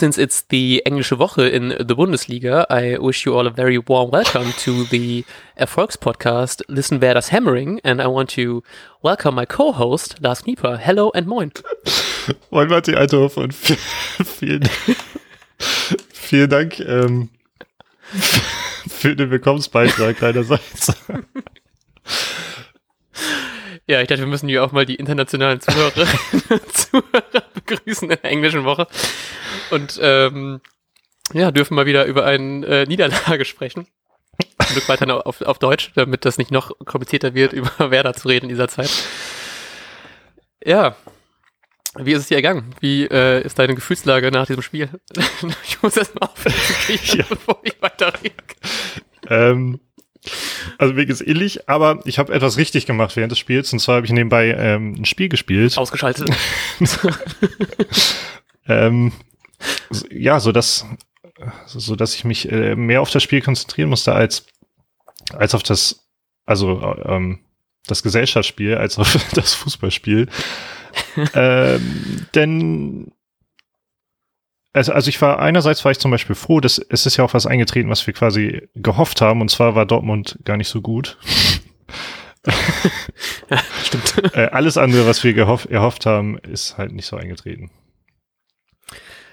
since it's the englische Woche in the Bundesliga, I wish you all a very warm welcome to the Erfolgs Podcast Listen Wer das Hammering and I want to welcome my co-host Lars Knieper. Hello and moin. Moin Martin Althoff und vielen, vielen Dank ähm, für den Willkommensbeitrag deinerseits. Ja, ich dachte, wir müssen hier auch mal die internationalen Zuhörerinnen und Zuhörer begrüßen in der englischen Woche. Und ähm, ja, dürfen mal wieder über eine äh, Niederlage sprechen. Ein Stück weiter auf, auf Deutsch, damit das nicht noch komplizierter wird, über Werder zu reden in dieser Zeit. Ja, wie ist es dir ergangen? Wie äh, ist deine Gefühlslage nach diesem Spiel? ich muss erst mal aufhören ja. bevor ich weiterrede. Ähm, also mir geht's ähnlich, aber ich habe etwas richtig gemacht während des Spiels. Und zwar habe ich nebenbei ähm, ein Spiel gespielt. Ausgeschaltet. ähm, ja, so dass, so dass ich mich äh, mehr auf das Spiel konzentrieren musste als, als auf das, also ähm, das Gesellschaftsspiel, als auf das Fußballspiel. ähm, denn also, also ich war einerseits war ich zum Beispiel froh, dass es ist ja auch was eingetreten, was wir quasi gehofft haben, und zwar war Dortmund gar nicht so gut. ja, stimmt. Äh, alles andere, was wir gehoff, erhofft haben, ist halt nicht so eingetreten.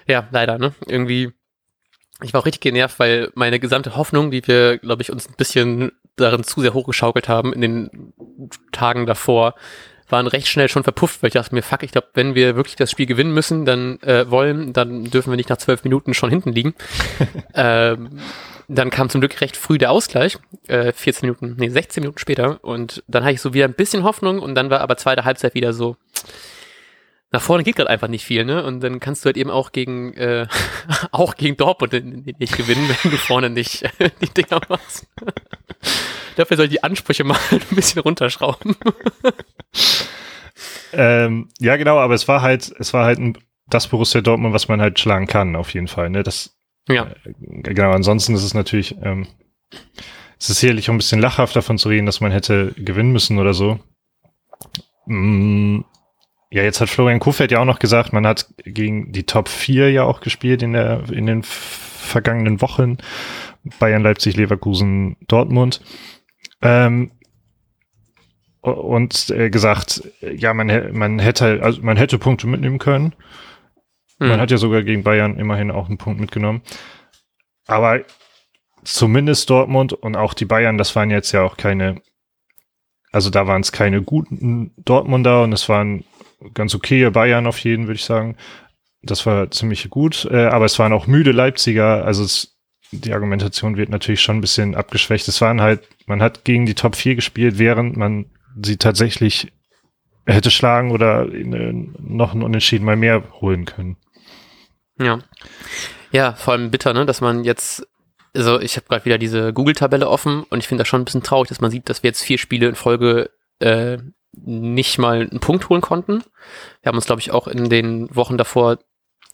Ja, leider, ne? Irgendwie, ich war auch richtig genervt, weil meine gesamte Hoffnung, die wir, glaube ich, uns ein bisschen darin zu sehr hochgeschaukelt haben in den Tagen davor, waren recht schnell schon verpufft, weil ich dachte mir, fuck, ich glaube, wenn wir wirklich das Spiel gewinnen müssen, dann äh, wollen, dann dürfen wir nicht nach zwölf Minuten schon hinten liegen. ähm, dann kam zum Glück recht früh der Ausgleich, äh, 14 Minuten, nee, 16 Minuten später. Und dann hatte ich so wieder ein bisschen Hoffnung und dann war aber zweite Halbzeit wieder so, nach vorne geht gerade einfach nicht viel, ne? Und dann kannst du halt eben auch gegen äh, auch gegen Dortmund nicht gewinnen, wenn du vorne nicht äh, die Dinger machst. Dafür soll die Ansprüche mal ein bisschen runterschrauben. ähm, ja, genau, aber es war halt, es war halt ein, das Borussia Dortmund, was man halt schlagen kann, auf jeden Fall. Ne? Das, ja. Äh, genau, ansonsten ist es natürlich, ähm, es ist sicherlich auch ein bisschen lachhaft davon zu reden, dass man hätte gewinnen müssen oder so. Mm, ja, jetzt hat Florian Kofeld ja auch noch gesagt, man hat gegen die Top 4 ja auch gespielt in der, in den vergangenen Wochen. Bayern, Leipzig, Leverkusen, Dortmund. Ähm, und äh, gesagt, ja, man, man hätte, also man hätte Punkte mitnehmen können. Mhm. Man hat ja sogar gegen Bayern immerhin auch einen Punkt mitgenommen. Aber zumindest Dortmund und auch die Bayern, das waren jetzt ja auch keine, also da waren es keine guten Dortmunder und es waren ganz okay Bayern auf jeden, würde ich sagen. Das war ziemlich gut, äh, aber es waren auch müde Leipziger, also es, die Argumentation wird natürlich schon ein bisschen abgeschwächt. Es waren halt, man hat gegen die Top 4 gespielt, während man sie tatsächlich hätte schlagen oder noch ein Unentschieden mal mehr holen können. Ja. Ja, vor allem bitter, ne, dass man jetzt, also ich habe gerade wieder diese Google-Tabelle offen und ich finde das schon ein bisschen traurig, dass man sieht, dass wir jetzt vier Spiele in Folge äh, nicht mal einen Punkt holen konnten. Wir haben uns, glaube ich, auch in den Wochen davor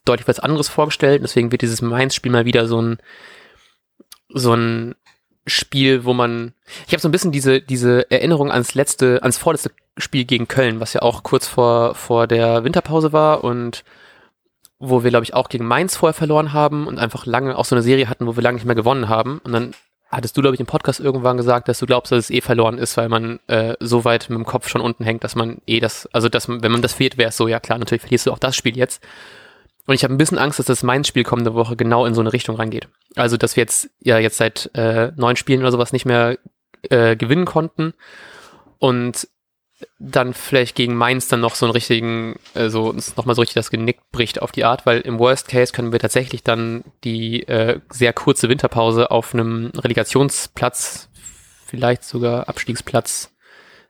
deutlich was anderes vorgestellt. Deswegen wird dieses Mainz-Spiel mal wieder so ein, so ein Spiel, wo man, ich habe so ein bisschen diese, diese Erinnerung ans letzte, ans vorletzte Spiel gegen Köln, was ja auch kurz vor, vor der Winterpause war und wo wir, glaube ich, auch gegen Mainz vorher verloren haben und einfach lange auch so eine Serie hatten, wo wir lange nicht mehr gewonnen haben. Und dann hattest du, glaube ich, im Podcast irgendwann gesagt, dass du glaubst, dass es eh verloren ist, weil man äh, so weit mit dem Kopf schon unten hängt, dass man eh das, also dass man, wenn man das fehlt, wäre es so, ja klar, natürlich verlierst du auch das Spiel jetzt. Und ich habe ein bisschen Angst, dass das Mainz-Spiel kommende Woche genau in so eine Richtung reingeht. Also, dass wir jetzt ja jetzt seit äh, neun Spielen oder sowas nicht mehr äh, gewinnen konnten und dann vielleicht gegen Mainz dann noch so einen richtigen, äh, so uns nochmal so richtig das Genick bricht auf die Art, weil im Worst Case können wir tatsächlich dann die äh, sehr kurze Winterpause auf einem Relegationsplatz, vielleicht sogar Abstiegsplatz,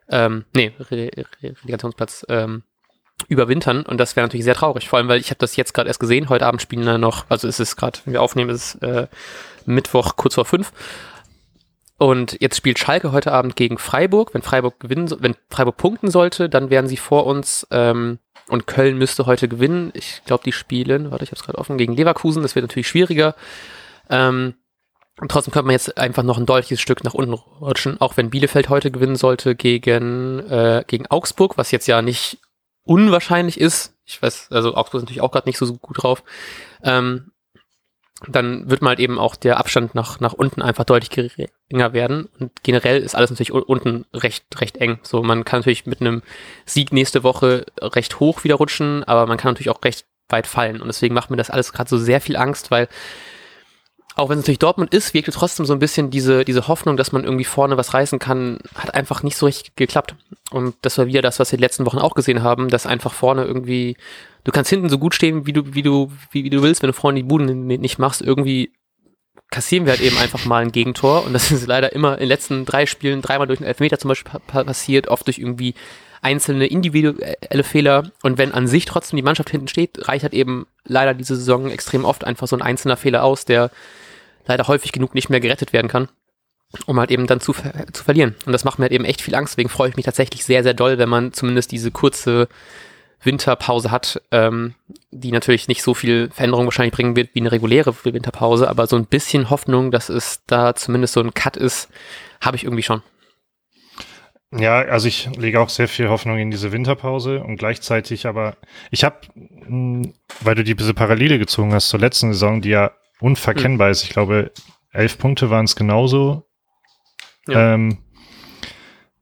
ähm, nee, Re Re Relegationsplatz ähm, überwintern und das wäre natürlich sehr traurig, vor allem weil ich habe das jetzt gerade erst gesehen, heute Abend spielen wir noch, also es ist gerade, wenn wir aufnehmen, ist äh, Mittwoch kurz vor fünf und jetzt spielt Schalke heute Abend gegen Freiburg. Wenn Freiburg gewinnen, wenn Freiburg punkten sollte, dann wären sie vor uns. Ähm, und Köln müsste heute gewinnen. Ich glaube, die spielen, warte, ich habe es gerade offen, gegen Leverkusen. Das wird natürlich schwieriger. Ähm, und trotzdem könnte man jetzt einfach noch ein deutliches Stück nach unten rutschen, auch wenn Bielefeld heute gewinnen sollte gegen, äh, gegen Augsburg, was jetzt ja nicht unwahrscheinlich ist. Ich weiß, also Augsburg ist natürlich auch gerade nicht so gut drauf. Ähm, dann wird mal halt eben auch der Abstand nach, nach unten einfach deutlich geringer werden. Und generell ist alles natürlich unten recht, recht eng. So, man kann natürlich mit einem Sieg nächste Woche recht hoch wieder rutschen, aber man kann natürlich auch recht weit fallen. Und deswegen macht mir das alles gerade so sehr viel Angst, weil auch wenn es natürlich Dortmund ist, wirkte trotzdem so ein bisschen diese, diese Hoffnung, dass man irgendwie vorne was reißen kann, hat einfach nicht so richtig geklappt. Und das war wieder das, was wir die letzten Wochen auch gesehen haben, dass einfach vorne irgendwie, du kannst hinten so gut stehen, wie du, wie du, wie, wie du willst, wenn du vorne die Buden nicht machst, irgendwie kassieren wir halt eben einfach mal ein Gegentor. Und das ist leider immer in den letzten drei Spielen dreimal durch einen Elfmeter zum Beispiel passiert, oft durch irgendwie einzelne individuelle Fehler. Und wenn an sich trotzdem die Mannschaft hinten steht, reicht halt eben leider diese Saison extrem oft einfach so ein einzelner Fehler aus, der leider häufig genug nicht mehr gerettet werden kann, um halt eben dann zu, zu verlieren. Und das macht mir halt eben echt viel Angst. Deswegen freue ich mich tatsächlich sehr, sehr doll, wenn man zumindest diese kurze Winterpause hat, ähm, die natürlich nicht so viel Veränderung wahrscheinlich bringen wird wie eine reguläre Winterpause, aber so ein bisschen Hoffnung, dass es da zumindest so ein Cut ist, habe ich irgendwie schon. Ja, also ich lege auch sehr viel Hoffnung in diese Winterpause und gleichzeitig aber, ich habe, weil du diese Parallele gezogen hast zur letzten Saison, die ja unverkennbar mhm. ist. Ich glaube, elf Punkte waren es genauso. Ja. Ähm,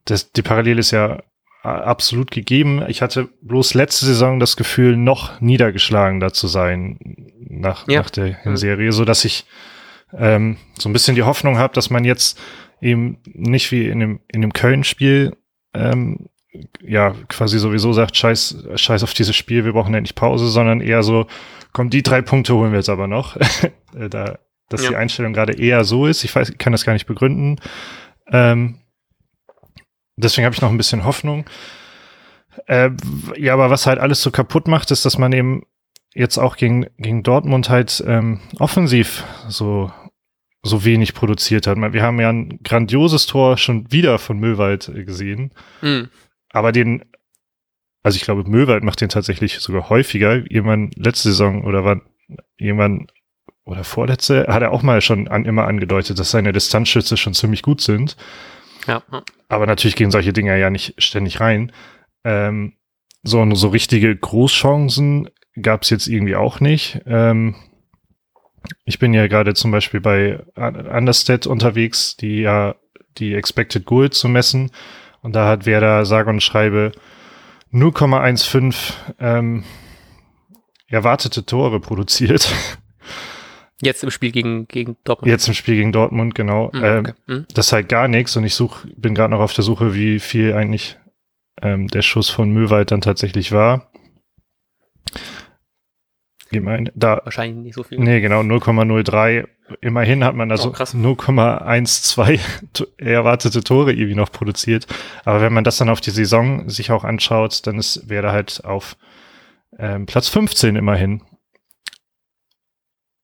das, die Parallele ist ja absolut gegeben. Ich hatte bloß letzte Saison das Gefühl, noch niedergeschlagener zu sein nach, ja. nach der mhm. Serie, so dass ich ähm, so ein bisschen die Hoffnung habe, dass man jetzt eben nicht wie in dem, in dem Köln-Spiel ähm, ja quasi sowieso sagt, scheiß, scheiß auf dieses Spiel, wir brauchen endlich Pause, sondern eher so, komm, die drei Punkte holen wir jetzt aber noch. Äh, da, dass ja. die Einstellung gerade eher so ist. Ich weiß, ich kann das gar nicht begründen. Ähm, deswegen habe ich noch ein bisschen Hoffnung. Äh, ja, aber was halt alles so kaputt macht, ist, dass man eben jetzt auch gegen, gegen Dortmund halt ähm, offensiv so, so wenig produziert hat. Wir haben ja ein grandioses Tor schon wieder von Möwald gesehen. Mhm. Aber den also ich glaube, Möwald macht den tatsächlich sogar häufiger. Irgendwann letzte Saison oder wann, irgendwann oder vorletzte, hat er auch mal schon an, immer angedeutet, dass seine Distanzschütze schon ziemlich gut sind. Ja. Aber natürlich gehen solche Dinger ja nicht ständig rein. Ähm, so, so richtige Großchancen gab es jetzt irgendwie auch nicht. Ähm, ich bin ja gerade zum Beispiel bei Understat unterwegs, die ja die Expected Goal zu messen. Und da hat Werder sage und schreibe 0,15 ähm, erwartete Tore produziert. Jetzt im Spiel gegen, gegen Dortmund. Jetzt im Spiel gegen Dortmund, genau. Mhm, okay. ähm. Das ist halt gar nichts und ich such, bin gerade noch auf der Suche, wie viel eigentlich ähm, der Schuss von Möwald dann tatsächlich war. Meine, da, Wahrscheinlich nicht so viel. Nee, genau, 0,03. Immerhin hat man also oh, 0,12 erwartete Tore irgendwie noch produziert. Aber wenn man das dann auf die Saison sich auch anschaut, dann ist, wäre halt auf ähm, Platz 15 immerhin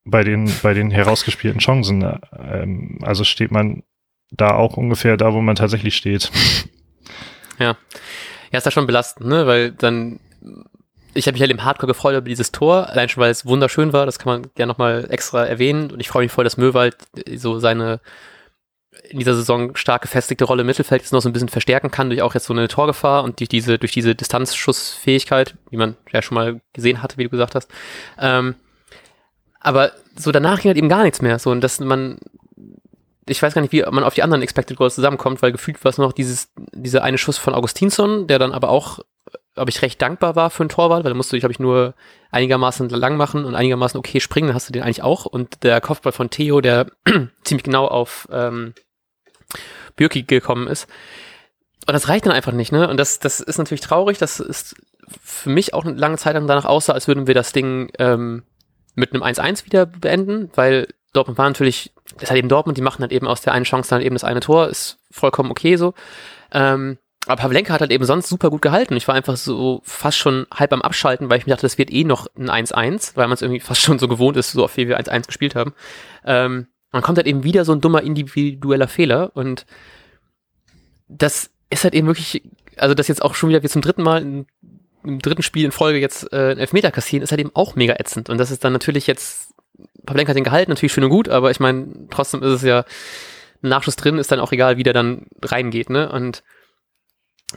bei den, bei den herausgespielten Chancen. Ähm, also steht man da auch ungefähr da, wo man tatsächlich steht. Ja. Ja, ist da schon belastend, ne? Weil dann ich habe mich halt im Hardcore gefreut über dieses Tor, allein schon weil es wunderschön war, das kann man gerne nochmal extra erwähnen. Und ich freue mich voll, dass Möwald so seine in dieser Saison stark gefestigte Rolle im Mittelfeld jetzt noch so ein bisschen verstärken kann, durch auch jetzt so eine Torgefahr und durch diese, durch diese Distanzschussfähigkeit, wie man ja schon mal gesehen hatte, wie du gesagt hast. Ähm, aber so danach ging halt eben gar nichts mehr. So, und dass man, ich weiß gar nicht, wie man auf die anderen Expected Goals zusammenkommt, weil gefühlt war es nur noch dieses, dieser eine Schuss von Augustinsson, der dann aber auch glaube ich, recht dankbar war für einen Torwart, weil da musst du dich, glaube ich, nur einigermaßen lang machen und einigermaßen okay springen, dann hast du den eigentlich auch. Und der Kopfball von Theo, der ziemlich genau auf ähm, Bürki gekommen ist. Und das reicht dann einfach nicht, ne? Und das, das ist natürlich traurig. Das ist für mich auch eine lange Zeit lang danach aussah, als würden wir das Ding ähm, mit einem 1-1 wieder beenden, weil Dortmund war natürlich, das halt eben Dortmund, die machen halt eben aus der einen Chance dann eben das eine Tor, ist vollkommen okay so. Ähm, aber Pavlenka hat halt eben sonst super gut gehalten. Ich war einfach so fast schon halb am Abschalten, weil ich mir dachte, das wird eh noch ein 1-1, weil man es irgendwie fast schon so gewohnt ist, so oft wie wir 1-1 gespielt haben. Ähm, dann kommt halt eben wieder so ein dummer individueller Fehler und das ist halt eben wirklich, also das jetzt auch schon wieder wir zum dritten Mal im, im dritten Spiel in Folge jetzt äh, einen Elfmeter kassieren, ist halt eben auch mega ätzend. Und das ist dann natürlich jetzt, Pavlenka hat den gehalten, natürlich schön und gut, aber ich meine, trotzdem ist es ja, ein Nachschuss drin, ist dann auch egal, wie der dann reingeht, ne? Und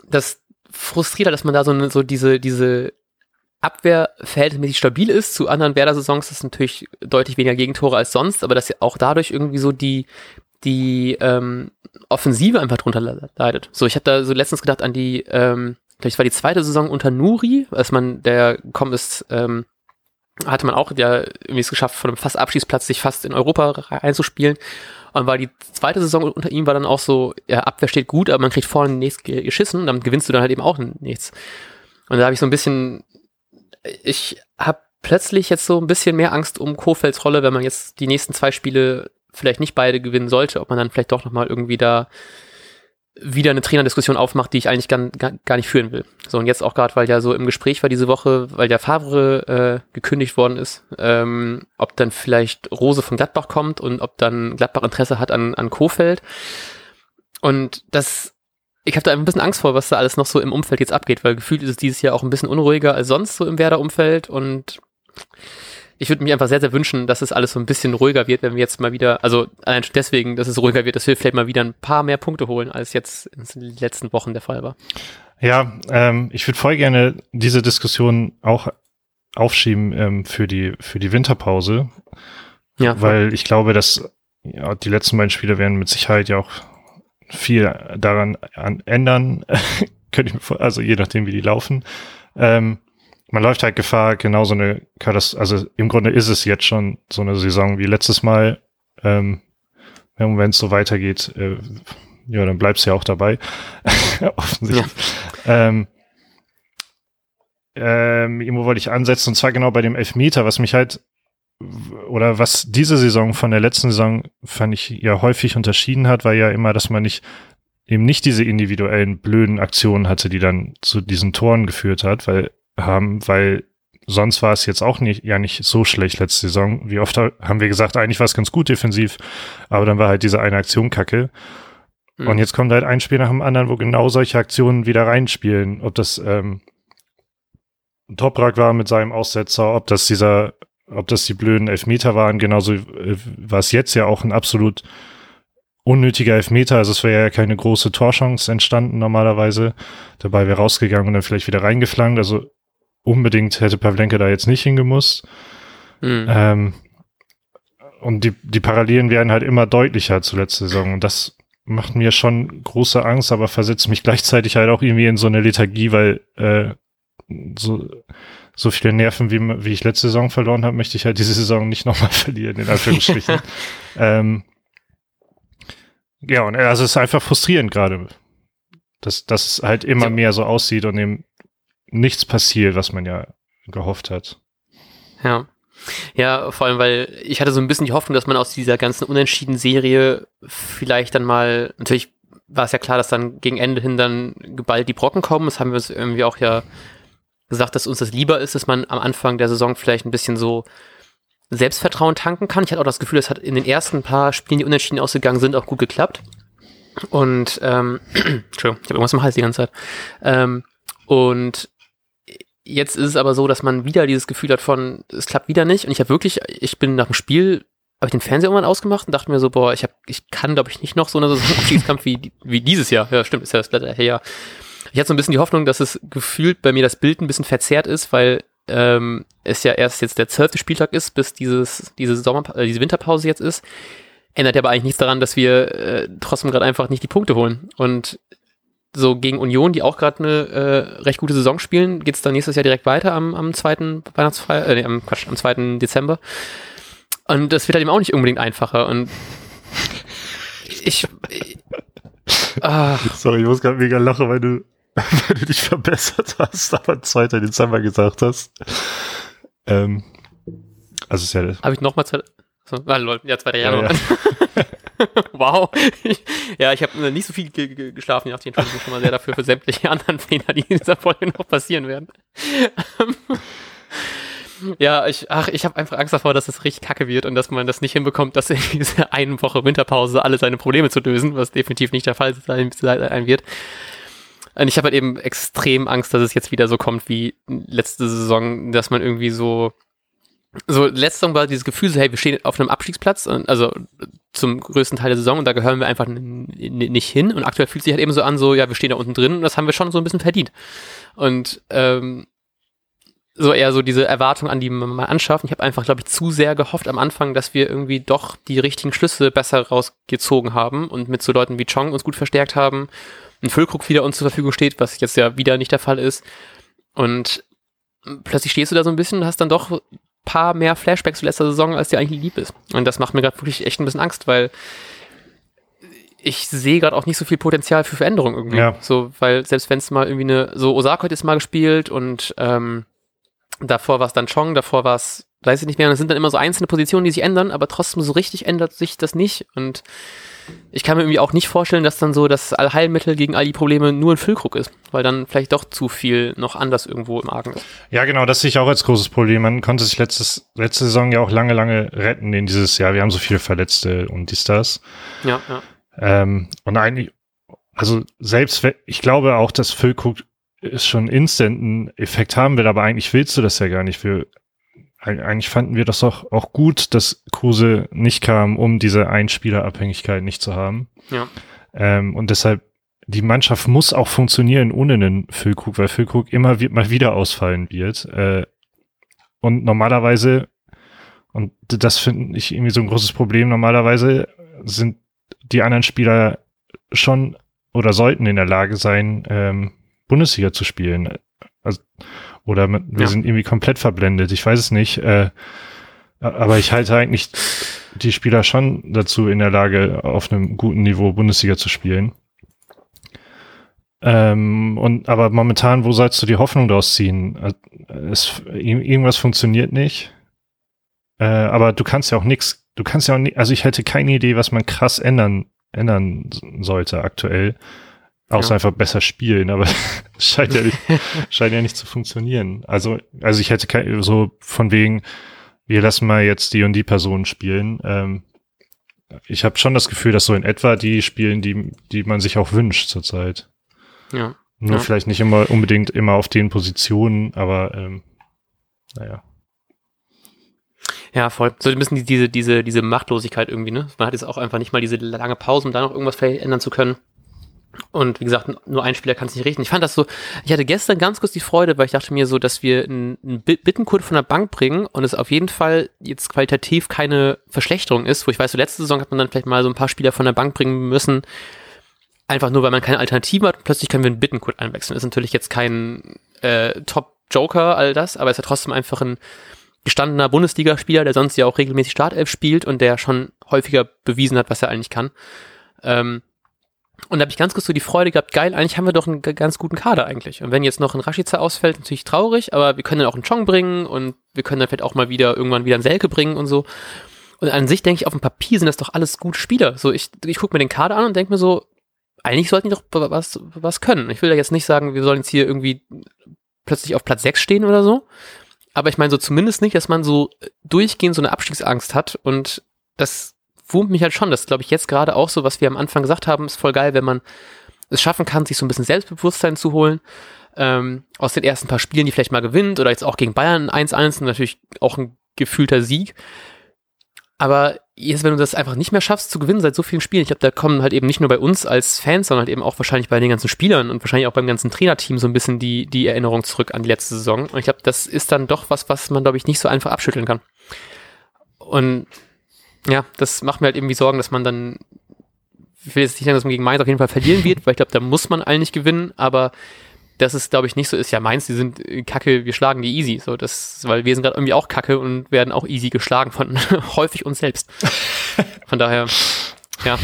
das frustriert halt, dass man da so, eine, so diese, diese Abwehr verhältnismäßig stabil ist. Zu anderen Werder-Saisons ist es natürlich deutlich weniger Gegentore als sonst, aber dass auch dadurch irgendwie so die, die ähm, Offensive einfach drunter leidet. So, ich habe da so letztens gedacht an die, ähm, ich war die zweite Saison unter Nuri, als man, der gekommen ist, ähm, hatte man auch ja irgendwie es geschafft, von einem fast Abschießplatz sich fast in Europa reinzuspielen. Und war die zweite Saison unter ihm war dann auch so, ja, Abwehr steht gut, aber man kriegt vorne nichts geschissen, damit gewinnst du dann halt eben auch nichts. Und da habe ich so ein bisschen, ich habe plötzlich jetzt so ein bisschen mehr Angst um Kofelds Rolle, wenn man jetzt die nächsten zwei Spiele vielleicht nicht beide gewinnen sollte, ob man dann vielleicht doch nochmal irgendwie da wieder eine Trainerdiskussion aufmacht, die ich eigentlich gar, gar, nicht führen will. So, und jetzt auch gerade, weil ja so im Gespräch war diese Woche, weil der Favre äh, gekündigt worden ist, ähm, ob dann vielleicht Rose von Gladbach kommt und ob dann Gladbach Interesse hat an, an Kofeld. Und das, ich habe da ein bisschen Angst vor, was da alles noch so im Umfeld jetzt abgeht, weil gefühlt ist es dieses Jahr auch ein bisschen unruhiger als sonst so im Werder-Umfeld und ich würde mir einfach sehr, sehr wünschen, dass es alles so ein bisschen ruhiger wird, wenn wir jetzt mal wieder, also allein schon deswegen, dass es ruhiger wird, dass wir vielleicht mal wieder ein paar mehr Punkte holen, als jetzt in den letzten Wochen der Fall war. Ja, ähm, ich würde voll gerne diese Diskussion auch aufschieben ähm, für die für die Winterpause, ja, weil ich glaube, dass ja, die letzten beiden Spiele werden mit Sicherheit ja auch viel daran an, ändern, könnte ich mir also je nachdem wie die laufen. Ähm, man läuft halt Gefahr, genau so eine Katastrophe, also im Grunde ist es jetzt schon so eine Saison wie letztes Mal. Ähm, wenn es so weitergeht, äh, ja, dann bleibst du ja auch dabei. Offensichtlich. Ja. Ähm, ähm, irgendwo wollte ich ansetzen, und zwar genau bei dem Elfmeter, was mich halt, oder was diese Saison von der letzten Saison, fand ich ja häufig unterschieden hat, war ja immer, dass man nicht eben nicht diese individuellen blöden Aktionen hatte, die dann zu diesen Toren geführt hat, weil haben, weil sonst war es jetzt auch nicht, ja nicht so schlecht letzte Saison. Wie oft haben wir gesagt, eigentlich war es ganz gut defensiv, aber dann war halt diese eine Aktion kacke. Mhm. Und jetzt kommt halt ein Spiel nach dem anderen, wo genau solche Aktionen wieder reinspielen. Ob das ähm, Toprak war mit seinem Aussetzer, ob das dieser, ob das die blöden Elfmeter waren, genauso äh, war es jetzt ja auch ein absolut unnötiger Elfmeter, also es wäre ja keine große Torchance entstanden normalerweise. Dabei wäre rausgegangen und dann vielleicht wieder reingeflankt. Also unbedingt hätte Pavlenka da jetzt nicht hingemusst. Mhm. Ähm, und die, die Parallelen werden halt immer deutlicher zur letzten Saison. Und das macht mir schon große Angst, aber versetzt mich gleichzeitig halt auch irgendwie in so eine Lethargie, weil äh, so, so viele Nerven, wie, wie ich letzte Saison verloren habe, möchte ich halt diese Saison nicht nochmal verlieren, in Anführungsstrichen. ähm, ja, und also es ist einfach frustrierend gerade, dass, es halt immer mehr so aussieht und eben nichts passiert, was man ja gehofft hat. Ja. Ja, vor allem, weil ich hatte so ein bisschen die Hoffnung, dass man aus dieser ganzen Unentschieden-Serie vielleicht dann mal, natürlich war es ja klar, dass dann gegen Ende hin dann geballt die Brocken kommen. Das haben wir uns irgendwie auch ja gesagt, dass uns das lieber ist, dass man am Anfang der Saison vielleicht ein bisschen so Selbstvertrauen tanken kann. Ich hatte auch das Gefühl, es hat in den ersten paar Spielen, die unentschieden ausgegangen sind, auch gut geklappt. Und, ähm, Entschuldigung, ich habe irgendwas im Hals die ganze Zeit. Ähm, und Jetzt ist es aber so, dass man wieder dieses Gefühl hat von, es klappt wieder nicht. Und ich habe wirklich, ich bin nach dem Spiel, habe ich den Fernseher irgendwann ausgemacht und dachte mir so, boah, ich hab, ich kann, glaube ich, nicht noch so eine Abschiedskampf wie, wie dieses Jahr. Ja, stimmt, ist ja das letzte Jahr. Ich hatte so ein bisschen die Hoffnung, dass es gefühlt bei mir das Bild ein bisschen verzerrt ist, weil ähm, es ja erst jetzt der zwölfte Spieltag ist, bis dieses, diese Sommer, äh, diese Winterpause jetzt ist. Ändert aber eigentlich nichts daran, dass wir äh, trotzdem gerade einfach nicht die Punkte holen. Und so gegen Union, die auch gerade eine äh, recht gute Saison spielen, geht es dann nächstes Jahr direkt weiter am, am zweiten Weihnachtsfeier, äh, nee, am, Quatsch, am zweiten Dezember. Und das wird halt eben auch nicht unbedingt einfacher. Und ich. ich ah. Sorry, ich muss gerade mega lachen, weil du, weil du dich verbessert hast, aber 2. Dezember gesagt hast. Ähm, also ist ja. Habe ich nochmal zwei. So, ah, lol, ja, 2. Januar. Ja, ja. wow. ja, ich habe nicht so viel ge geschlafen, ich entschuldige mich schon mal sehr dafür für sämtliche anderen Fehler, die in dieser Folge noch passieren werden. ja, ich, ach, ich habe einfach Angst davor, dass es richtig kacke wird und dass man das nicht hinbekommt, dass in dieser einen Woche Winterpause alle seine Probleme zu lösen, was definitiv nicht der Fall sein, sein wird. Und ich habe halt eben extrem Angst, dass es jetzt wieder so kommt wie letzte Saison, dass man irgendwie so so letzte Saison war dieses Gefühl so, hey, wir stehen auf einem Abstiegsplatz, und, also zum größten Teil der Saison und da gehören wir einfach nicht hin. Und aktuell fühlt sich halt eben so an, so, ja, wir stehen da unten drin und das haben wir schon so ein bisschen verdient. Und ähm, so eher so diese Erwartung an die man anschaffen. Ich habe einfach, glaube ich, zu sehr gehofft am Anfang, dass wir irgendwie doch die richtigen Schlüsse besser rausgezogen haben und mit so Leuten wie Chong uns gut verstärkt haben. Ein Füllkrug wieder uns zur Verfügung steht, was jetzt ja wieder nicht der Fall ist. Und plötzlich stehst du da so ein bisschen und hast dann doch paar mehr Flashbacks zu letzter Saison, als dir eigentlich lieb ist. Und das macht mir gerade wirklich echt ein bisschen Angst, weil ich sehe gerade auch nicht so viel Potenzial für Veränderung irgendwie. Ja. So, weil selbst wenn es mal irgendwie eine, so Osaka hat jetzt mal gespielt und ähm, davor war es dann Chong, davor war es, weiß ich nicht mehr, und es sind dann immer so einzelne Positionen, die sich ändern, aber trotzdem so richtig ändert sich das nicht. Und ich kann mir irgendwie auch nicht vorstellen, dass dann so das Allheilmittel gegen all die Probleme nur ein Füllkrug ist, weil dann vielleicht doch zu viel noch anders irgendwo im Argen ist. Ja, genau, das sehe ich auch als großes Problem. Man konnte sich letztes, letzte Saison ja auch lange, lange retten in dieses Jahr. Wir haben so viele Verletzte und die Stars. Ja, ja. Ähm, und eigentlich, also selbst, ich glaube auch, dass Füllkrug ist schon instant einen Effekt haben will, aber eigentlich willst du das ja gar nicht. für eigentlich fanden wir das auch, auch gut, dass Kruse nicht kam, um diese Einspielerabhängigkeit nicht zu haben. Ja. Ähm, und deshalb, die Mannschaft muss auch funktionieren ohne einen Füllkrug, weil Füllkrug immer wie, mal wieder ausfallen wird. Äh, und normalerweise, und das finde ich irgendwie so ein großes Problem, normalerweise sind die anderen Spieler schon oder sollten in der Lage sein, ähm, Bundesliga zu spielen. Also, oder mit, wir ja. sind irgendwie komplett verblendet. Ich weiß es nicht. Äh, aber ich halte eigentlich die Spieler schon dazu in der Lage, auf einem guten Niveau Bundesliga zu spielen. Ähm, und aber momentan, wo sollst du die Hoffnung daraus ziehen? Äh, es, irgendwas funktioniert nicht. Äh, aber du kannst ja auch nichts, du kannst ja auch nicht, also ich hätte keine Idee, was man krass ändern, ändern sollte aktuell. Außer ja. einfach besser spielen, aber scheint ja nicht, scheint ja nicht zu funktionieren. Also, also ich hätte kein, so von wegen, wir lassen mal jetzt die und die Personen spielen. Ähm, ich habe schon das Gefühl, dass so in etwa die spielen, die, die man sich auch wünscht zurzeit. Ja. Nur ja. vielleicht nicht immer unbedingt immer auf den Positionen, aber ähm, naja. Ja, voll. So ein bisschen diese, diese, diese Machtlosigkeit irgendwie, ne? Man hat jetzt auch einfach nicht mal diese lange Pause, um da noch irgendwas verändern zu können. Und wie gesagt, nur ein Spieler kann es nicht richten. Ich fand das so, ich hatte gestern ganz kurz die Freude, weil ich dachte mir so, dass wir einen, einen Bittencode von der Bank bringen und es auf jeden Fall jetzt qualitativ keine Verschlechterung ist, wo ich weiß, so letzte Saison hat man dann vielleicht mal so ein paar Spieler von der Bank bringen müssen, einfach nur, weil man keine Alternative hat plötzlich können wir einen Bittencode einwechseln. Ist natürlich jetzt kein äh, Top-Joker, all das, aber ist ja trotzdem einfach ein gestandener Bundesligaspieler, der sonst ja auch regelmäßig Startelf spielt und der schon häufiger bewiesen hat, was er eigentlich kann. Ähm, und da habe ich ganz kurz so die Freude gehabt, geil, eigentlich haben wir doch einen ganz guten Kader eigentlich. Und wenn jetzt noch ein Rashica ausfällt, natürlich traurig, aber wir können dann auch einen Chong bringen und wir können dann vielleicht auch mal wieder irgendwann wieder einen Selke bringen und so. Und an sich denke ich, auf dem Papier sind das doch alles gute Spieler. So, ich, ich gucke mir den Kader an und denke mir so, eigentlich sollten die doch was, was können. Ich will da jetzt nicht sagen, wir sollen jetzt hier irgendwie plötzlich auf Platz 6 stehen oder so. Aber ich meine so zumindest nicht, dass man so durchgehend so eine Abstiegsangst hat und das wurmt mich halt schon. Das glaube ich jetzt gerade auch so, was wir am Anfang gesagt haben, ist voll geil, wenn man es schaffen kann, sich so ein bisschen Selbstbewusstsein zu holen. Ähm, aus den ersten paar Spielen, die vielleicht mal gewinnt oder jetzt auch gegen Bayern 1-1, natürlich auch ein gefühlter Sieg. Aber jetzt, wenn du das einfach nicht mehr schaffst zu gewinnen seit so vielen Spielen, ich glaube, da kommen halt eben nicht nur bei uns als Fans, sondern halt eben auch wahrscheinlich bei den ganzen Spielern und wahrscheinlich auch beim ganzen Trainerteam so ein bisschen die, die Erinnerung zurück an die letzte Saison. Und ich glaube, das ist dann doch was, was man, glaube ich, nicht so einfach abschütteln kann. Und ja, das macht mir halt irgendwie Sorgen, dass man dann, ich will jetzt nicht sagen, dass man gegen Mainz auf jeden Fall verlieren wird, weil ich glaube, da muss man eigentlich gewinnen, aber dass es, glaube ich, nicht so ist, ja, Mainz, die sind kacke, wir schlagen die easy. So, das, weil wir sind gerade irgendwie auch kacke und werden auch easy geschlagen von häufig uns selbst. Von daher, ja,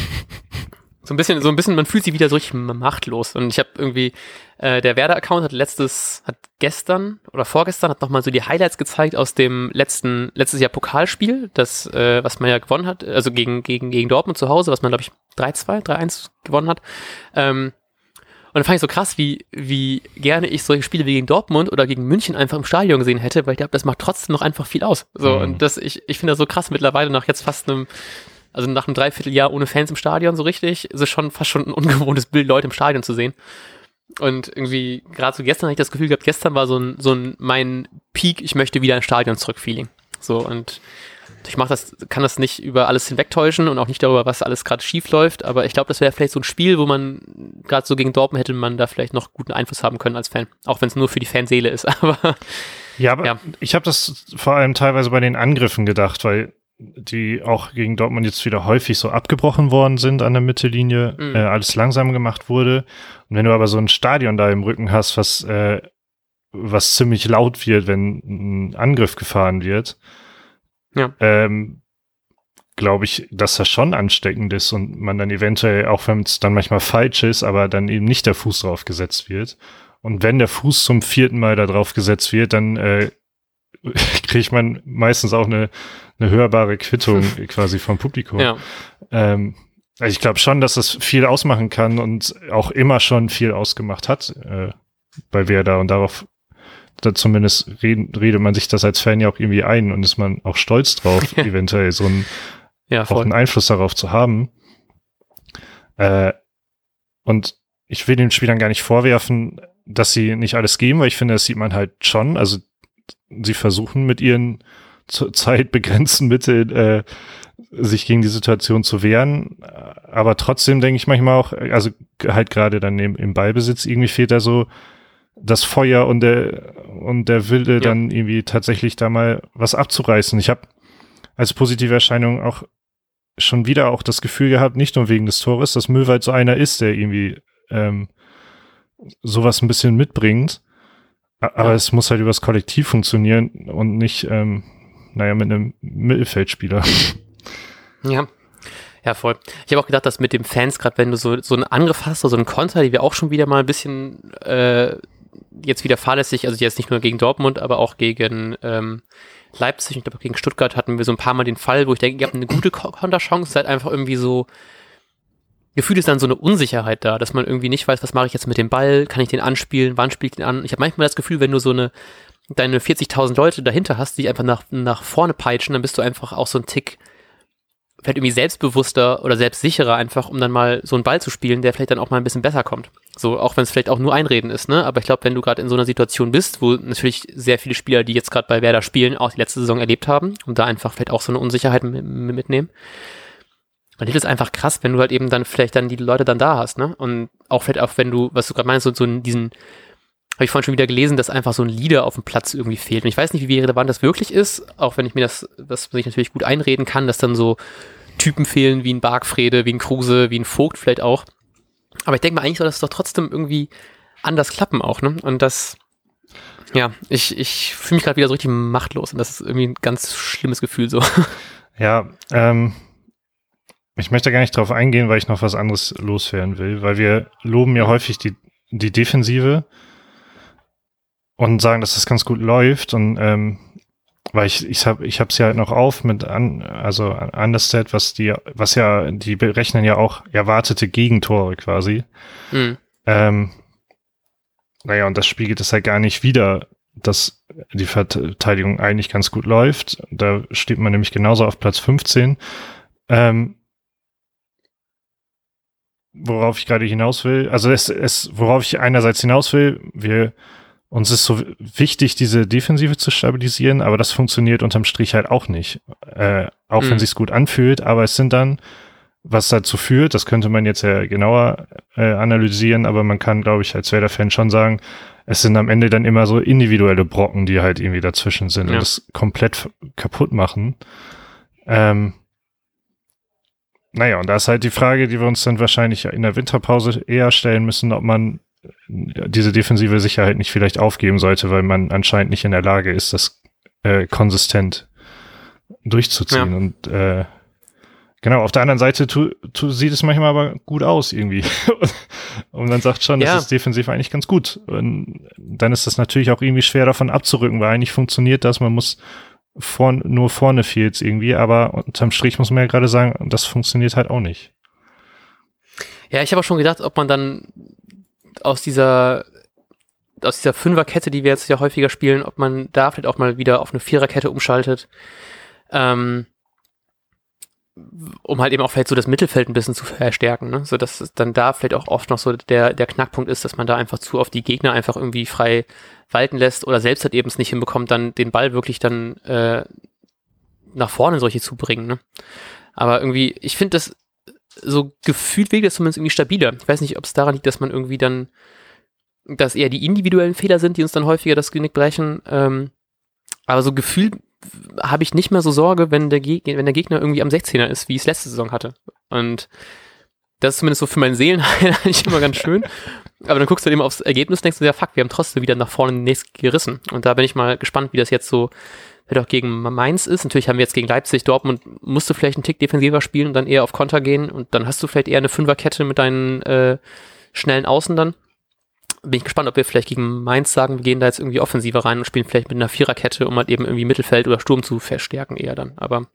so ein bisschen, so ein bisschen, man fühlt sich wieder so richtig machtlos. Und ich habe irgendwie, äh, der Werder-Account hat letztes, hat gestern oder vorgestern hat nochmal so die Highlights gezeigt aus dem letzten, letztes Jahr Pokalspiel, das, äh, was man ja gewonnen hat, also gegen, gegen, gegen Dortmund zu Hause, was man, glaube ich, 3-2, 3-1 gewonnen hat. Ähm, und dann fand ich so krass, wie, wie gerne ich solche Spiele wie gegen Dortmund oder gegen München einfach im Stadion gesehen hätte, weil ich glaube, das macht trotzdem noch einfach viel aus. So, mhm. und das, ich, ich finde das so krass mittlerweile nach jetzt fast einem also nach einem Dreivierteljahr ohne Fans im Stadion so richtig, ist es schon fast schon ein ungewohntes Bild, Leute im Stadion zu sehen. Und irgendwie, gerade so gestern habe ich das Gefühl gehabt, gestern war so ein, so ein mein Peak, ich möchte wieder ins Stadion zurück Feeling. So, und ich mach das, kann das nicht über alles hinwegtäuschen und auch nicht darüber, was alles gerade schief läuft, aber ich glaube, das wäre vielleicht so ein Spiel, wo man gerade so gegen Dortmund hätte man da vielleicht noch guten Einfluss haben können als Fan. Auch wenn es nur für die Fanseele ist, aber Ja, aber ja. ich habe das vor allem teilweise bei den Angriffen gedacht, weil die auch gegen Dortmund jetzt wieder häufig so abgebrochen worden sind an der Mittellinie, mhm. äh, alles langsam gemacht wurde. Und wenn du aber so ein Stadion da im Rücken hast, was, äh, was ziemlich laut wird, wenn ein Angriff gefahren wird, ja. ähm, glaube ich, dass das schon ansteckend ist und man dann eventuell, auch wenn es dann manchmal falsch ist, aber dann eben nicht der Fuß drauf gesetzt wird. Und wenn der Fuß zum vierten Mal da drauf gesetzt wird, dann äh, kriegt man meistens auch eine, eine hörbare Quittung quasi vom Publikum. Ja. Ähm, also ich glaube schon, dass das viel ausmachen kann und auch immer schon viel ausgemacht hat äh, bei Werder und darauf da zumindest redet, redet man sich das als Fan ja auch irgendwie ein und ist man auch stolz drauf, eventuell so ein, ja, auch einen Einfluss darauf zu haben. Äh, und ich will den Spielern gar nicht vorwerfen, dass sie nicht alles geben, weil ich finde, das sieht man halt schon. Also sie versuchen mit ihren zurzeit begrenzten Mitteln äh, sich gegen die Situation zu wehren. Aber trotzdem denke ich manchmal auch, also halt gerade dann im, im Ballbesitz, irgendwie fehlt da so das Feuer und der und der Wille, ja. dann irgendwie tatsächlich da mal was abzureißen. Ich habe als positive Erscheinung auch schon wieder auch das Gefühl gehabt, nicht nur wegen des Tores, dass Möwald so einer ist, der irgendwie ähm, sowas ein bisschen mitbringt. Aber ja. es muss halt übers Kollektiv funktionieren und nicht, ähm, naja, mit einem Mittelfeldspieler. Ja. Ja, voll. Ich habe auch gedacht, dass mit dem Fans, gerade wenn du so, so einen Angriff hast, oder so einen Konter, die wir auch schon wieder mal ein bisschen äh, jetzt wieder fahrlässig, also jetzt nicht nur gegen Dortmund, aber auch gegen ähm, Leipzig, ich glaube gegen Stuttgart hatten wir so ein paar Mal den Fall, wo ich denke, ihr habt eine gute Konterchance, seid einfach irgendwie so gefühlt ist dann so eine Unsicherheit da, dass man irgendwie nicht weiß, was mache ich jetzt mit dem Ball, kann ich den anspielen, wann spiele ich den an. Ich habe manchmal das Gefühl, wenn du so eine deine 40.000 Leute dahinter hast, die einfach nach, nach vorne peitschen, dann bist du einfach auch so ein Tick vielleicht irgendwie selbstbewusster oder selbstsicherer einfach, um dann mal so einen Ball zu spielen, der vielleicht dann auch mal ein bisschen besser kommt. So, auch wenn es vielleicht auch nur Einreden ist, ne? Aber ich glaube, wenn du gerade in so einer Situation bist, wo natürlich sehr viele Spieler, die jetzt gerade bei Werder spielen, auch die letzte Saison erlebt haben und da einfach vielleicht auch so eine Unsicherheit mitnehmen, man ist es einfach krass, wenn du halt eben dann vielleicht dann die Leute dann da hast, ne? Und auch vielleicht auch, wenn du, was du gerade meinst, so, so diesen, habe ich vorhin schon wieder gelesen, dass einfach so ein Leader auf dem Platz irgendwie fehlt. Und ich weiß nicht, wie relevant das wirklich ist, auch wenn ich mir das, das sich natürlich gut einreden kann, dass dann so Typen fehlen wie ein Bargfrede, wie ein Kruse, wie ein Vogt vielleicht auch. Aber ich denke mal, eigentlich soll das doch trotzdem irgendwie anders klappen auch, ne? Und das, ja, ich, ich fühle mich gerade wieder so richtig machtlos und das ist irgendwie ein ganz schlimmes Gefühl so. Ja, ähm, ich möchte gar nicht darauf eingehen, weil ich noch was anderes loswerden will, weil wir loben ja häufig die, die Defensive und sagen, dass das ganz gut läuft und ähm, weil ich ich habe ich habe es ja halt noch auf mit an also Understat, was die was ja die berechnen ja auch erwartete Gegentore quasi. Mhm. Ähm, naja, und das spiegelt es halt gar nicht wieder, dass die Verteidigung eigentlich ganz gut läuft. Da steht man nämlich genauso auf Platz 15. Ähm, worauf ich gerade hinaus will. Also es, es, worauf ich einerseits hinaus will, wir uns ist so wichtig, diese Defensive zu stabilisieren, aber das funktioniert unterm Strich halt auch nicht. Äh, auch mhm. wenn sich's gut anfühlt, aber es sind dann, was dazu führt, das könnte man jetzt ja genauer äh, analysieren, aber man kann, glaube ich, als Werder-Fan schon sagen, es sind am Ende dann immer so individuelle Brocken, die halt irgendwie dazwischen sind ja. und das komplett kaputt machen. Ähm, naja, und da ist halt die Frage, die wir uns dann wahrscheinlich in der Winterpause eher stellen müssen, ob man diese defensive Sicherheit nicht vielleicht aufgeben sollte, weil man anscheinend nicht in der Lage ist, das äh, konsistent durchzuziehen. Ja. Und äh, genau, auf der anderen Seite tu, tu, sieht es manchmal aber gut aus irgendwie. und man sagt schon, ja. das ist defensiv eigentlich ganz gut. Und dann ist das natürlich auch irgendwie schwer davon abzurücken, weil eigentlich funktioniert das, man muss vor, nur vorne fehlt irgendwie, aber unterm Strich muss man ja gerade sagen, das funktioniert halt auch nicht. Ja, ich habe auch schon gedacht, ob man dann aus dieser aus dieser Fünferkette, die wir jetzt ja häufiger spielen, ob man da vielleicht auch mal wieder auf eine Viererkette umschaltet, ähm, um halt eben auch vielleicht so das Mittelfeld ein bisschen zu verstärken, ne? so dass dann da vielleicht auch oft noch so der der Knackpunkt ist, dass man da einfach zu auf die Gegner einfach irgendwie frei walten lässt oder selbst halt eben es nicht hinbekommt, dann den Ball wirklich dann äh, nach vorne solche zu bringen. Ne? Aber irgendwie, ich finde das so gefühlt wirkt das zumindest irgendwie stabiler. Ich weiß nicht, ob es daran liegt, dass man irgendwie dann, dass eher die individuellen Fehler sind, die uns dann häufiger das Genick brechen, ähm, Aber so Gefühl habe ich nicht mehr so Sorge, wenn der, wenn der Gegner irgendwie am 16er ist, wie ich es letzte Saison hatte. Und das ist zumindest so für meinen Seelenheil eigentlich immer ganz schön. Aber dann guckst du eben aufs Ergebnis und denkst du, ja fuck, wir haben trotzdem wieder nach vorne nächst gerissen. Und da bin ich mal gespannt, wie das jetzt so vielleicht auch gegen Mainz ist. Natürlich haben wir jetzt gegen Leipzig, Dortmund musst du vielleicht einen Tick defensiver spielen und dann eher auf Konter gehen und dann hast du vielleicht eher eine Fünferkette mit deinen äh, schnellen Außen dann. Bin ich gespannt, ob wir vielleicht gegen Mainz sagen, wir gehen da jetzt irgendwie offensiver rein und spielen vielleicht mit einer Viererkette, um halt eben irgendwie Mittelfeld oder Sturm zu verstärken eher dann. Aber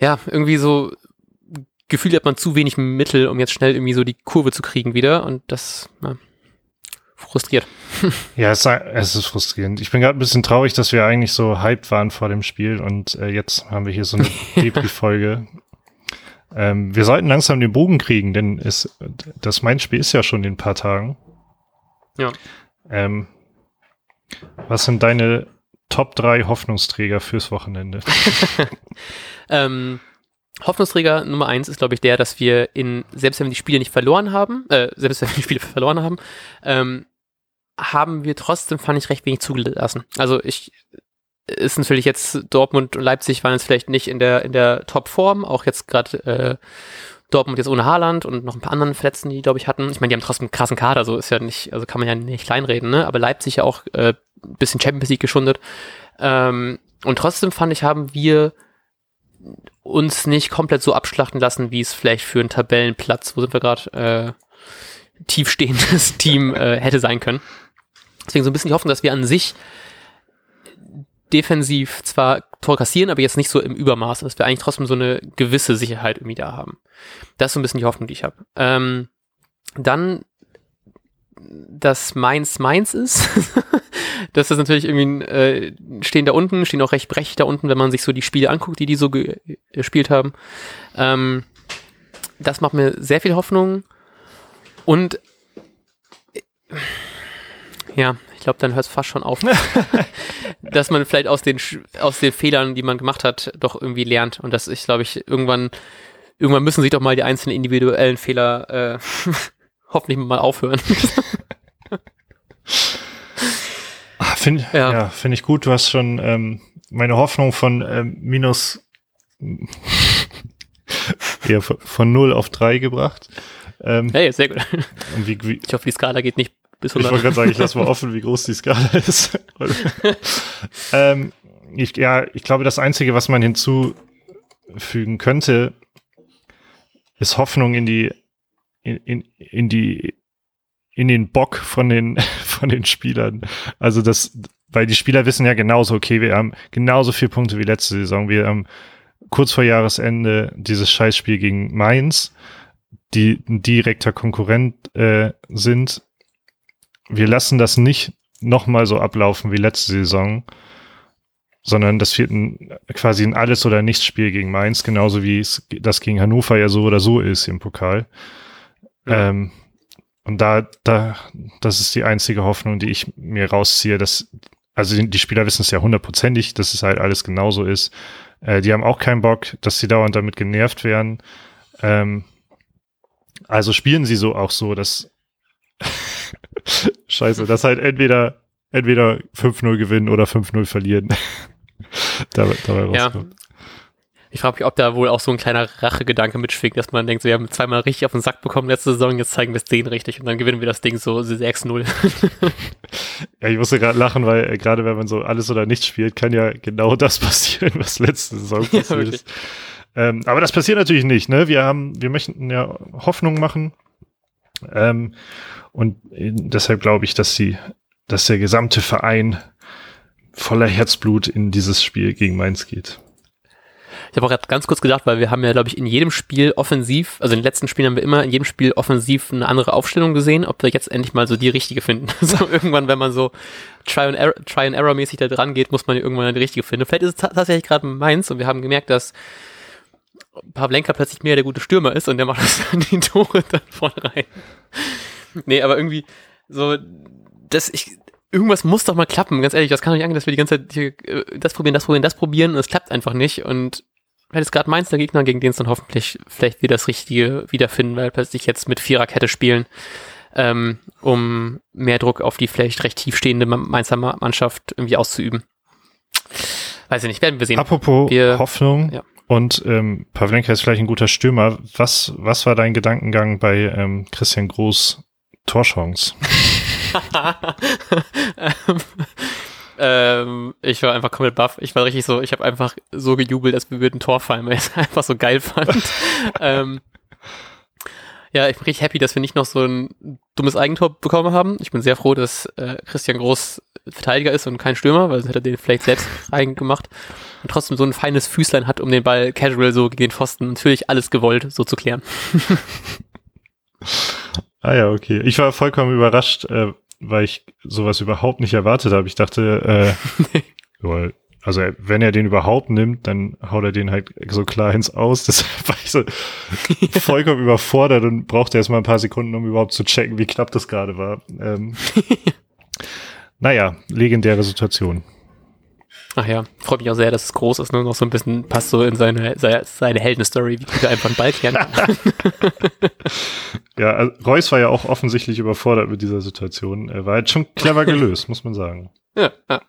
ja, irgendwie so Gefühl hat man zu wenig Mittel, um jetzt schnell irgendwie so die Kurve zu kriegen wieder und das, ja, frustriert. ja, es, es, ist frustrierend. Ich bin gerade ein bisschen traurig, dass wir eigentlich so hyped waren vor dem Spiel und äh, jetzt haben wir hier so eine Debris-Folge. ähm, wir sollten langsam den Bogen kriegen, denn es, das mein Spiel ist ja schon in ein paar Tagen. Ja. Ähm, was sind deine Top 3 Hoffnungsträger fürs Wochenende? ähm, Hoffnungsträger Nummer eins ist, glaube ich, der, dass wir in, selbst wenn wir die Spiele nicht verloren haben, äh, selbst wenn wir die Spiele verloren haben, ähm, haben wir trotzdem, fand ich, recht wenig zugelassen. Also ich, ist natürlich jetzt, Dortmund und Leipzig waren jetzt vielleicht nicht in der, in der Top-Form, auch jetzt gerade äh, Dortmund jetzt ohne Haaland und noch ein paar anderen Verletzten, die, glaube ich, hatten. Ich meine, die haben trotzdem einen krassen Kader, so ist ja nicht, also kann man ja nicht kleinreden, ne? Aber Leipzig ja auch äh, bisschen Champions League geschundet. Ähm, und trotzdem fand ich, haben wir uns nicht komplett so abschlachten lassen, wie es vielleicht für einen Tabellenplatz, wo sind wir gerade, äh, tiefstehendes Team äh, hätte sein können. Deswegen so ein bisschen die Hoffnung, dass wir an sich defensiv zwar Tor kassieren, aber jetzt nicht so im Übermaß, dass wir eigentlich trotzdem so eine gewisse Sicherheit irgendwie da haben. Das ist so ein bisschen die Hoffnung, die ich habe. Ähm, dann, dass Mainz Mainz ist. das ist natürlich irgendwie, äh, stehen da unten, stehen auch recht brechig da unten, wenn man sich so die Spiele anguckt, die die so gespielt haben. Ähm, das macht mir sehr viel Hoffnung. Und äh, ja, ich glaube, dann hört es fast schon auf, dass man vielleicht aus den, aus den Fehlern, die man gemacht hat, doch irgendwie lernt. Und das ist, glaube ich, irgendwann, irgendwann müssen sich doch mal die einzelnen individuellen Fehler äh, hoffentlich mal aufhören. ah, Finde ja. ja find ich gut. Du hast schon ähm, meine Hoffnung von ähm, minus ja, von 0 auf 3 gebracht. Ähm, hey, sehr gut. Wie, wie, ich hoffe, die Skala geht nicht bis 100. Ich wollte gerade sagen, ich lasse mal offen, wie groß die Skala ist. ähm, ich, ja, ich glaube, das Einzige, was man hinzufügen könnte, ist Hoffnung in die, in, in, in die, in den Bock von den, von den Spielern. Also das, weil die Spieler wissen ja genauso, okay, wir haben genauso viele Punkte wie letzte Saison. Wir haben kurz vor Jahresende dieses Scheißspiel gegen Mainz, die ein direkter Konkurrent äh, sind wir lassen das nicht nochmal so ablaufen wie letzte Saison, sondern das wird ein, quasi ein Alles- oder Nichts-Spiel gegen Mainz, genauso wie es das gegen Hannover ja so oder so ist im Pokal. Ja. Ähm, und da, da, das ist die einzige Hoffnung, die ich mir rausziehe, dass, also die, Spieler wissen es ja hundertprozentig, dass es halt alles genauso ist. Äh, die haben auch keinen Bock, dass sie dauernd damit genervt werden. Ähm, also spielen sie so auch so, dass Scheiße, das halt entweder, entweder 5-0 gewinnen oder 5-0 verlieren. dabei, dabei rauskommt. Ja. Ich frage mich, ob da wohl auch so ein kleiner Rachegedanke mitschwingt, dass man denkt, so, wir haben zweimal richtig auf den Sack bekommen letzte Saison, jetzt zeigen wir es denen richtig und dann gewinnen wir das Ding so 6-0. ja, ich musste gerade lachen, weil äh, gerade wenn man so alles oder nichts spielt, kann ja genau das passieren, was letzte Saison passiert ja, ist. Ähm, aber das passiert natürlich nicht, ne? Wir haben, wir möchten ja Hoffnung machen. Ähm, und deshalb glaube ich, dass sie, dass der gesamte Verein voller Herzblut in dieses Spiel gegen Mainz geht. Ich habe auch gerade ganz kurz gedacht, weil wir haben ja, glaube ich, in jedem Spiel offensiv, also in den letzten Spielen haben wir immer in jedem Spiel offensiv eine andere Aufstellung gesehen, ob wir jetzt endlich mal so die richtige finden. so irgendwann, wenn man so Try and Error, Try and Error mäßig da dran geht, muss man irgendwann die richtige finden. Vielleicht ist es tatsächlich gerade Mainz und wir haben gemerkt, dass Pavlenka plötzlich mehr der gute Stürmer ist und der macht das dann die Tore dann vorne rein. Nee, aber irgendwie so, das, ich, irgendwas muss doch mal klappen, ganz ehrlich. Das kann doch nicht angehen, dass wir die ganze Zeit hier, äh, das probieren, das probieren, das probieren und es klappt einfach nicht. Und vielleicht ist gerade Mainz der Gegner, gegen den es dann hoffentlich vielleicht wieder das Richtige wiederfinden, weil plötzlich jetzt mit Viererkette spielen, ähm, um mehr Druck auf die vielleicht recht tiefstehende Mainzer Mannschaft irgendwie auszuüben. Weiß ich nicht, werden wir sehen. Apropos Wir- Hoffnung ja. Und ähm, Pavlenka ist vielleicht ein guter Stürmer. Was, was war dein Gedankengang bei ähm, Christian Groß Torchance? ähm, ähm, ich war einfach komplett baff. Ich war richtig so, ich habe einfach so gejubelt, als wir würden Tor fallen, weil ich es einfach so geil fand. ähm, ja, ich bin richtig happy, dass wir nicht noch so ein dummes Eigentor bekommen haben. Ich bin sehr froh, dass äh, Christian Groß Verteidiger ist und kein Stürmer, weil sonst hätte er den vielleicht selbst reingemacht und trotzdem so ein feines Füßlein hat, um den Ball casual so gegen den Pfosten. Natürlich alles gewollt, so zu klären. Ah ja, okay. Ich war vollkommen überrascht, äh, weil ich sowas überhaupt nicht erwartet habe. Ich dachte, äh, ja, also wenn er den überhaupt nimmt, dann haut er den halt so klar ins Aus. Deshalb war ich so vollkommen überfordert und brauchte erst mal ein paar Sekunden, um überhaupt zu checken, wie knapp das gerade war. Ähm, naja, legendäre Situation. Ach ja, freut mich auch sehr, dass es groß ist, ne? noch so ein bisschen passt so in seine, seine, Heldenstory, wie gut er einfach einen Ball kann. Ja, also Reus war ja auch offensichtlich überfordert mit dieser Situation. Er war halt schon clever gelöst, muss man sagen. ja, ja.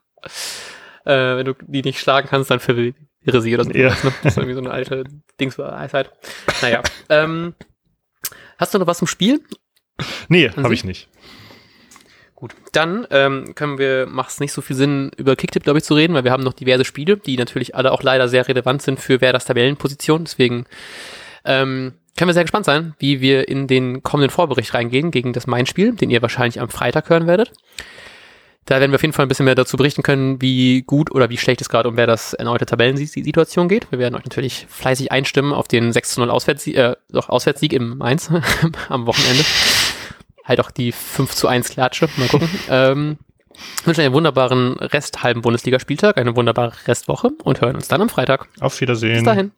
Äh, wenn du die nicht schlagen kannst, dann verwirre sie oder so. Ja. Ne? Das ist irgendwie so eine alte Dingsweisheit. Naja. Ähm, hast du noch was zum Spiel? Nee, habe ich nicht. Gut, dann ähm, können wir, macht es nicht so viel Sinn, über Kicktip, glaube ich, zu reden, weil wir haben noch diverse Spiele, die natürlich alle auch leider sehr relevant sind für Werders Tabellenposition. Deswegen ähm, können wir sehr gespannt sein, wie wir in den kommenden Vorbericht reingehen gegen das Main-Spiel, den ihr wahrscheinlich am Freitag hören werdet. Da werden wir auf jeden Fall ein bisschen mehr dazu berichten können, wie gut oder wie schlecht es gerade um Werders erneute Tabellensituation geht. Wir werden euch natürlich fleißig einstimmen auf den 6 zu 0 Auswärtssieg, äh, doch Auswärtssieg im Mainz am Wochenende halt auch die 5 zu 1 Klatsche. Mal gucken. ähm, wünschen einen wunderbaren Rest halben Bundesligaspieltag, eine wunderbare Restwoche und hören uns dann am Freitag. Auf Wiedersehen. Bis dahin.